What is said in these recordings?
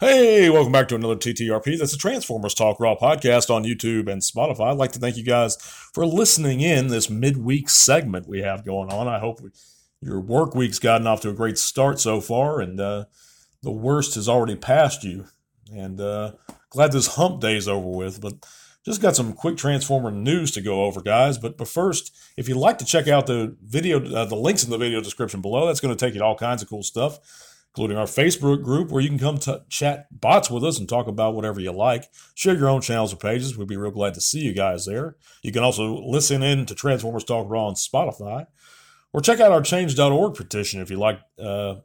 Hey, welcome back to another TTRP. That's a Transformers Talk Raw podcast on YouTube and Spotify. I'd like to thank you guys for listening in this midweek segment we have going on. I hope we, your work week's gotten off to a great start so far, and uh, the worst has already passed you. And uh, glad this hump day is over with. But just got some quick Transformer news to go over, guys. But, but first, if you'd like to check out the video, uh, the links in the video description below, that's going to take you to all kinds of cool stuff including our Facebook group where you can come t- chat bots with us and talk about whatever you like. Share your own channels or pages. We'd be real glad to see you guys there. You can also listen in to Transformers Talk Raw on Spotify or check out our change.org petition if you like uh,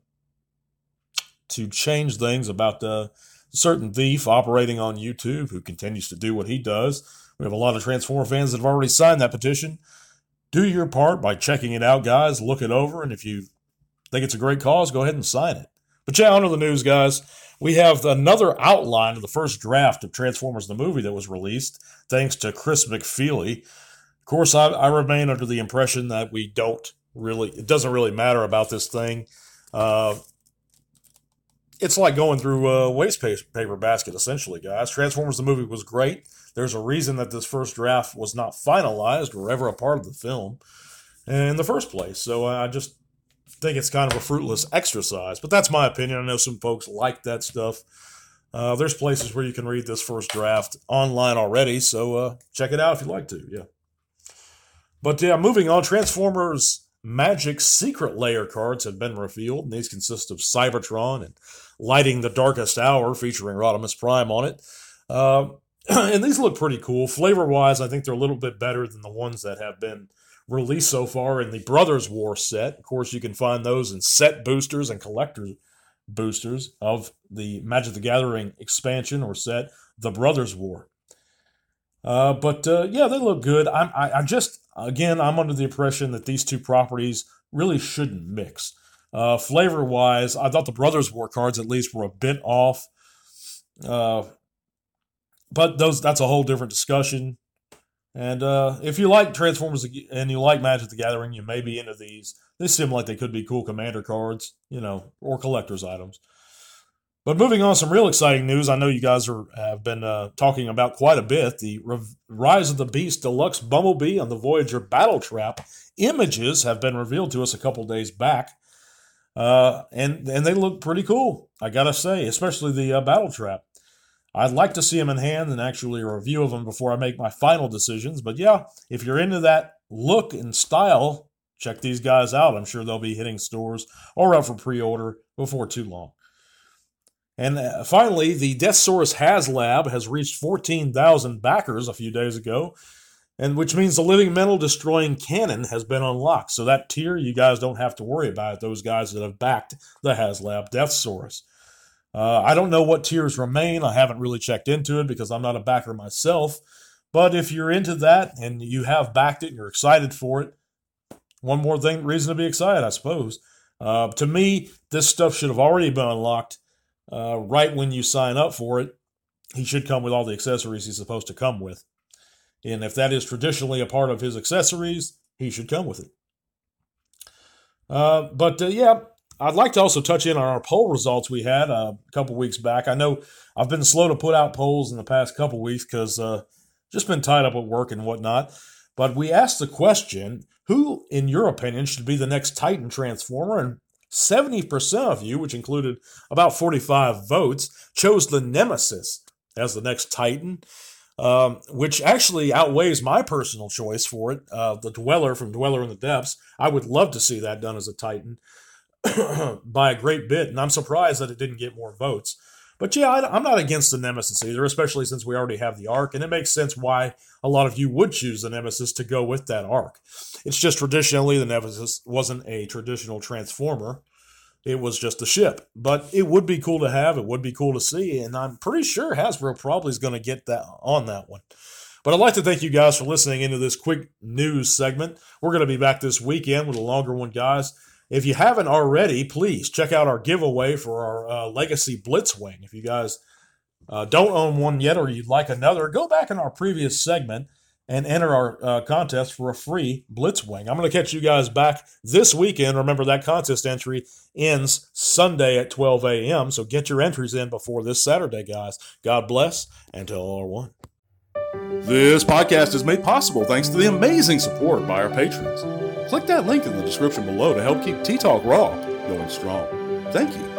to change things about the certain thief operating on YouTube who continues to do what he does. We have a lot of Transformer fans that have already signed that petition. Do your part by checking it out, guys. Look it over, and if you think it's a great cause, go ahead and sign it. But yeah, on to the news, guys. We have another outline of the first draft of Transformers the movie that was released, thanks to Chris McFeely. Of course, I, I remain under the impression that we don't really, it doesn't really matter about this thing. Uh, it's like going through a waste paper basket, essentially, guys. Transformers the movie was great. There's a reason that this first draft was not finalized or ever a part of the film in the first place. So I just think it's kind of a fruitless exercise, but that's my opinion. I know some folks like that stuff. Uh, there's places where you can read this first draft online already, so uh, check it out if you'd like to. Yeah. But yeah, moving on, Transformers Magic Secret Lair cards have been revealed, and these consist of Cybertron and Lighting the Darkest Hour, featuring Rodimus Prime on it. Uh, and these look pretty cool. Flavor wise, I think they're a little bit better than the ones that have been released so far in the Brothers War set. Of course, you can find those in set boosters and collector boosters of the Magic the Gathering expansion or set, The Brothers War. Uh, but uh, yeah, they look good. I'm, I, I, just, again, I'm under the impression that these two properties really shouldn't mix. Uh, flavor wise, I thought the Brothers War cards at least were a bit off. Uh, but those that's a whole different discussion. And uh, if you like Transformers and you like Magic the Gathering, you may be into these. They seem like they could be cool commander cards, you know, or collector's items. But moving on, some real exciting news. I know you guys are have been uh, talking about quite a bit. The Rise of the Beast Deluxe Bumblebee on the Voyager Battletrap images have been revealed to us a couple days back, uh, and and they look pretty cool. I gotta say, especially the uh, Battletrap. I'd like to see them in hand and actually a review of them before I make my final decisions. But yeah, if you're into that look and style, check these guys out. I'm sure they'll be hitting stores or up for pre order before too long. And uh, finally, the Deathsaurus HasLab has reached 14,000 backers a few days ago, and which means the living metal destroying cannon has been unlocked. So that tier, you guys don't have to worry about it, those guys that have backed the HasLab Deathsaurus. Uh, I don't know what tiers remain. I haven't really checked into it because I'm not a backer myself. But if you're into that and you have backed it and you're excited for it, one more thing, reason to be excited, I suppose. Uh, to me, this stuff should have already been unlocked uh, right when you sign up for it. He should come with all the accessories he's supposed to come with. And if that is traditionally a part of his accessories, he should come with it. Uh, but uh, yeah, I'd like to also touch in on our poll results we had uh, a couple weeks back. I know I've been slow to put out polls in the past couple weeks because uh, just been tied up with work and whatnot. But we asked the question who, in your opinion, should be the next Titan Transformer? And 70% of you, which included about 45 votes, chose the Nemesis as the next Titan, um, which actually outweighs my personal choice for it, uh, the Dweller from Dweller in the Depths. I would love to see that done as a Titan. by a great bit, and I'm surprised that it didn't get more votes. But yeah, I, am not against the Nemesis either, especially since we already have the Ark, and it makes sense why a lot of you would choose the Nemesis to go with that Ark. It's just traditionally the Nemesis wasn't a traditional Transformer. It was just a ship. But it would be cool to have, it would be cool to see, and I'm pretty sure Hasbro probably is going to get that on that one. But I'd like to thank you guys for listening into this quick news segment. We're going to be back this weekend with a longer one, guys. If you haven't already, please check out our giveaway for our uh, Legacy Blitzwing. If you guys uh, don't own one yet or you'd like another, go back in our previous segment and enter our uh, contest for a free Blitzwing. I'm going to catch you guys back this weekend. Remember that contest entry ends Sunday at 12 a.m. So get your entries in before this Saturday, guys. God bless and till all are one. This podcast is made possible thanks to the amazing support by our patrons. Click that link in the description below to help keep Tea Talk Raw going strong. Thank you.